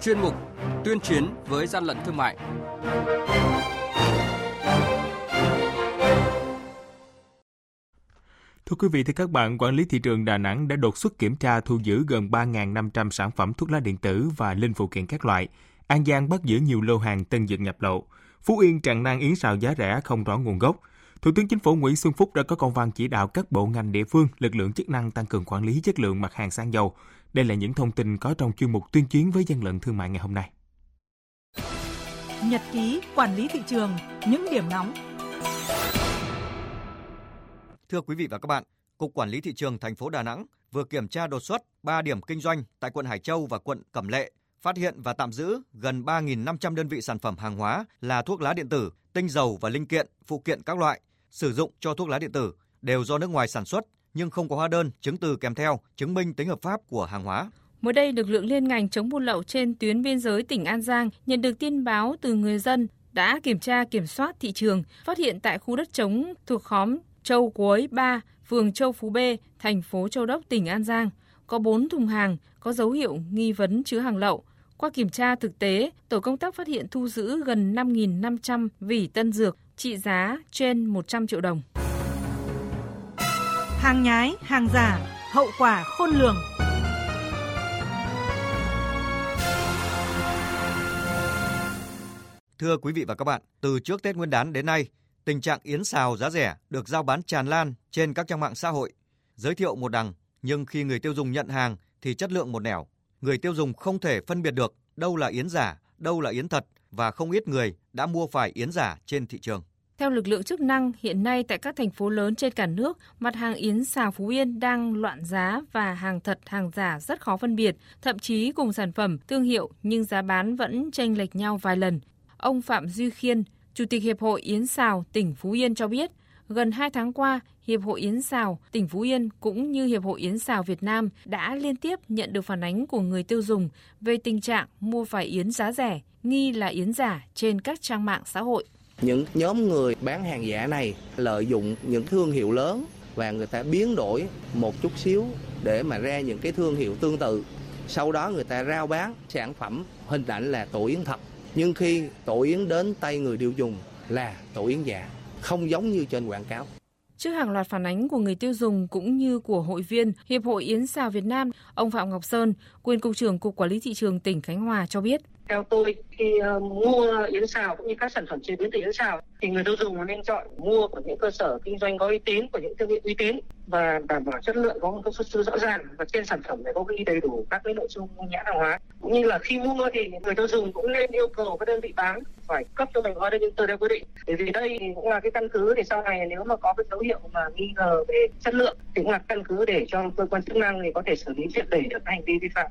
chuyên mục Tuyên chiến với gian lận thương mại. Thưa quý vị, thưa các bạn, quản lý thị trường Đà Nẵng đã đột xuất kiểm tra thu giữ gần 3.500 sản phẩm thuốc lá điện tử và linh phụ kiện các loại. An Giang bắt giữ nhiều lô hàng tân dược nhập lậu. Phú Yên tràn nan yến xào giá rẻ không rõ nguồn gốc. Thủ tướng Chính phủ Nguyễn Xuân Phúc đã có công văn chỉ đạo các bộ ngành địa phương, lực lượng chức năng tăng cường quản lý chất lượng mặt hàng xăng dầu. Đây là những thông tin có trong chuyên mục tuyên chiến với gian lận thương mại ngày hôm nay. Nhật ký quản lý thị trường, những điểm nóng. Thưa quý vị và các bạn, Cục Quản lý thị trường thành phố Đà Nẵng vừa kiểm tra đột xuất 3 điểm kinh doanh tại quận Hải Châu và quận Cẩm Lệ, phát hiện và tạm giữ gần 3.500 đơn vị sản phẩm hàng hóa là thuốc lá điện tử, tinh dầu và linh kiện, phụ kiện các loại sử dụng cho thuốc lá điện tử đều do nước ngoài sản xuất nhưng không có hóa đơn, chứng từ kèm theo chứng minh tính hợp pháp của hàng hóa. Mới đây, lực lượng liên ngành chống buôn lậu trên tuyến biên giới tỉnh An Giang nhận được tin báo từ người dân đã kiểm tra kiểm soát thị trường, phát hiện tại khu đất trống thuộc khóm Châu Cuối 3, phường Châu Phú B, thành phố Châu Đốc, tỉnh An Giang, có 4 thùng hàng có dấu hiệu nghi vấn chứa hàng lậu. Qua kiểm tra thực tế, tổ công tác phát hiện thu giữ gần 5.500 vỉ tân dược trị giá trên 100 triệu đồng. Hàng nhái, hàng giả, hậu quả khôn lường. Thưa quý vị và các bạn, từ trước Tết Nguyên đán đến nay, tình trạng yến xào giá rẻ được giao bán tràn lan trên các trang mạng xã hội. Giới thiệu một đằng, nhưng khi người tiêu dùng nhận hàng thì chất lượng một nẻo. Người tiêu dùng không thể phân biệt được đâu là yến giả, đâu là yến thật và không ít người đã mua phải yến giả trên thị trường. Theo lực lượng chức năng, hiện nay tại các thành phố lớn trên cả nước, mặt hàng yến xào Phú Yên đang loạn giá và hàng thật hàng giả rất khó phân biệt, thậm chí cùng sản phẩm, thương hiệu nhưng giá bán vẫn chênh lệch nhau vài lần. Ông Phạm Duy Khiên, Chủ tịch Hiệp hội Yến xào tỉnh Phú Yên cho biết, gần 2 tháng qua, Hiệp hội Yến xào tỉnh Phú Yên cũng như Hiệp hội Yến xào Việt Nam đã liên tiếp nhận được phản ánh của người tiêu dùng về tình trạng mua phải yến giá rẻ, nghi là yến giả trên các trang mạng xã hội. Những nhóm người bán hàng giả này lợi dụng những thương hiệu lớn và người ta biến đổi một chút xíu để mà ra những cái thương hiệu tương tự. Sau đó người ta rao bán sản phẩm hình ảnh là tổ yến thật. Nhưng khi tổ yến đến tay người tiêu dùng là tổ yến giả, không giống như trên quảng cáo. Trước hàng loạt phản ánh của người tiêu dùng cũng như của hội viên Hiệp hội Yến xào Việt Nam, ông Phạm Ngọc Sơn, quyền cục trưởng Cục Quản lý thị trường tỉnh Khánh Hòa cho biết. Theo tôi, khi uh, mua yến xào cũng như các sản phẩm chế biến từ yến xào thì người tiêu dùng nên chọn mua của những cơ sở kinh doanh có uy tín, của những thương hiệu uy tín và đảm bảo chất lượng có một xuất xứ rõ ràng và trên sản phẩm phải có ghi đầy đủ các cái nội dung nhãn hàng hóa. Cũng như là khi mua thì người tiêu dùng cũng nên yêu cầu các đơn vị bán phải cấp cho mình hóa đơn chứng từ theo quy định. Bởi vì đây cũng là cái căn cứ để sau này nếu mà có cái dấu hiệu mà nghi ngờ về chất lượng thì cũng là căn cứ để cho cơ quan chức năng thì có thể xử lý triệt để được hành vi vi phạm.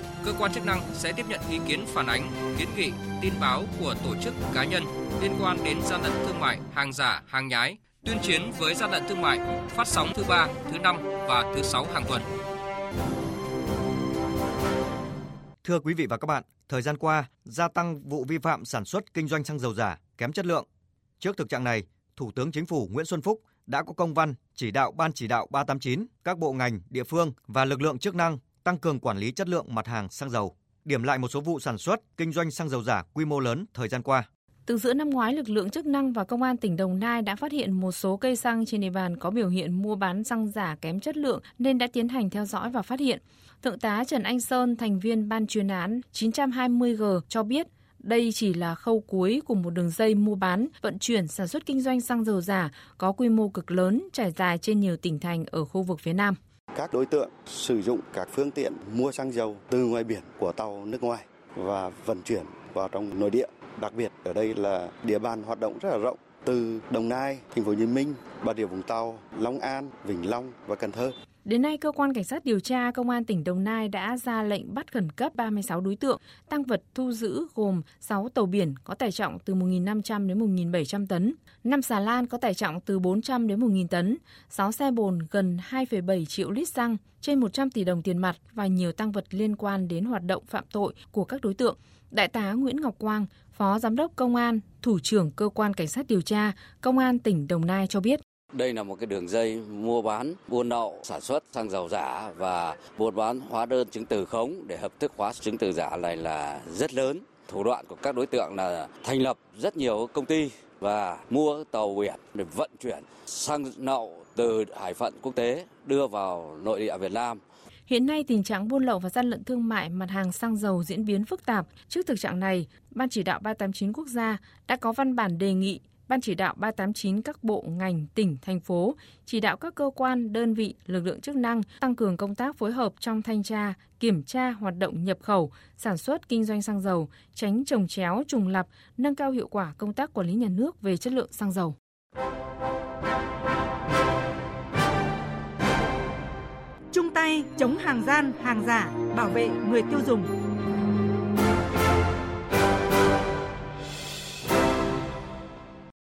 Cơ quan chức năng sẽ tiếp nhận ý kiến phản ánh, kiến nghị, tin báo của tổ chức cá nhân liên quan đến gian lận thương mại, hàng giả, hàng nhái, tuyên chiến với gian lận thương mại, phát sóng thứ ba, thứ năm và thứ sáu hàng tuần. Thưa quý vị và các bạn, thời gian qua, gia tăng vụ vi phạm sản xuất kinh doanh xăng dầu giả, kém chất lượng. Trước thực trạng này, Thủ tướng Chính phủ Nguyễn Xuân Phúc đã có công văn chỉ đạo Ban chỉ đạo 389, các bộ ngành, địa phương và lực lượng chức năng tăng cường quản lý chất lượng mặt hàng xăng dầu, điểm lại một số vụ sản xuất, kinh doanh xăng dầu giả quy mô lớn thời gian qua. Từ giữa năm ngoái, lực lượng chức năng và công an tỉnh Đồng Nai đã phát hiện một số cây xăng trên địa bàn có biểu hiện mua bán xăng giả kém chất lượng nên đã tiến hành theo dõi và phát hiện. Thượng tá Trần Anh Sơn, thành viên ban chuyên án 920G cho biết, đây chỉ là khâu cuối của một đường dây mua bán, vận chuyển, sản xuất kinh doanh xăng dầu giả có quy mô cực lớn trải dài trên nhiều tỉnh thành ở khu vực phía Nam. Các đối tượng sử dụng các phương tiện mua xăng dầu từ ngoài biển của tàu nước ngoài và vận chuyển vào trong nội địa. Đặc biệt ở đây là địa bàn hoạt động rất là rộng từ Đồng Nai, Thành phố Hồ Chí Minh, Bà Rịa Vũng Tàu, Long An, Vĩnh Long và Cần Thơ. Đến nay, cơ quan cảnh sát điều tra công an tỉnh Đồng Nai đã ra lệnh bắt khẩn cấp 36 đối tượng, tăng vật thu giữ gồm 6 tàu biển có tải trọng từ 1.500 đến 1.700 tấn, 5 xà lan có tải trọng từ 400 đến 1.000 tấn, 6 xe bồn gần 2,7 triệu lít xăng, trên 100 tỷ đồng tiền mặt và nhiều tăng vật liên quan đến hoạt động phạm tội của các đối tượng. Đại tá Nguyễn Ngọc Quang, Phó Giám đốc Công an, Thủ trưởng Cơ quan Cảnh sát điều tra, Công an tỉnh Đồng Nai cho biết. Đây là một cái đường dây mua bán, buôn lậu, sản xuất xăng dầu giả và buôn bán hóa đơn chứng từ khống để hợp thức hóa chứng từ giả này là rất lớn. Thủ đoạn của các đối tượng là thành lập rất nhiều công ty và mua tàu biển để vận chuyển xăng lậu từ hải phận quốc tế đưa vào nội địa Việt Nam. Hiện nay tình trạng buôn lậu và gian lận thương mại mặt hàng xăng dầu diễn biến phức tạp. Trước thực trạng này, Ban chỉ đạo 389 quốc gia đã có văn bản đề nghị Ban chỉ đạo 389 các bộ, ngành, tỉnh, thành phố chỉ đạo các cơ quan, đơn vị, lực lượng chức năng tăng cường công tác phối hợp trong thanh tra, kiểm tra hoạt động nhập khẩu, sản xuất, kinh doanh xăng dầu, tránh trồng chéo, trùng lập, nâng cao hiệu quả công tác quản lý nhà nước về chất lượng xăng dầu. Chung tay chống hàng gian, hàng giả, bảo vệ người tiêu dùng.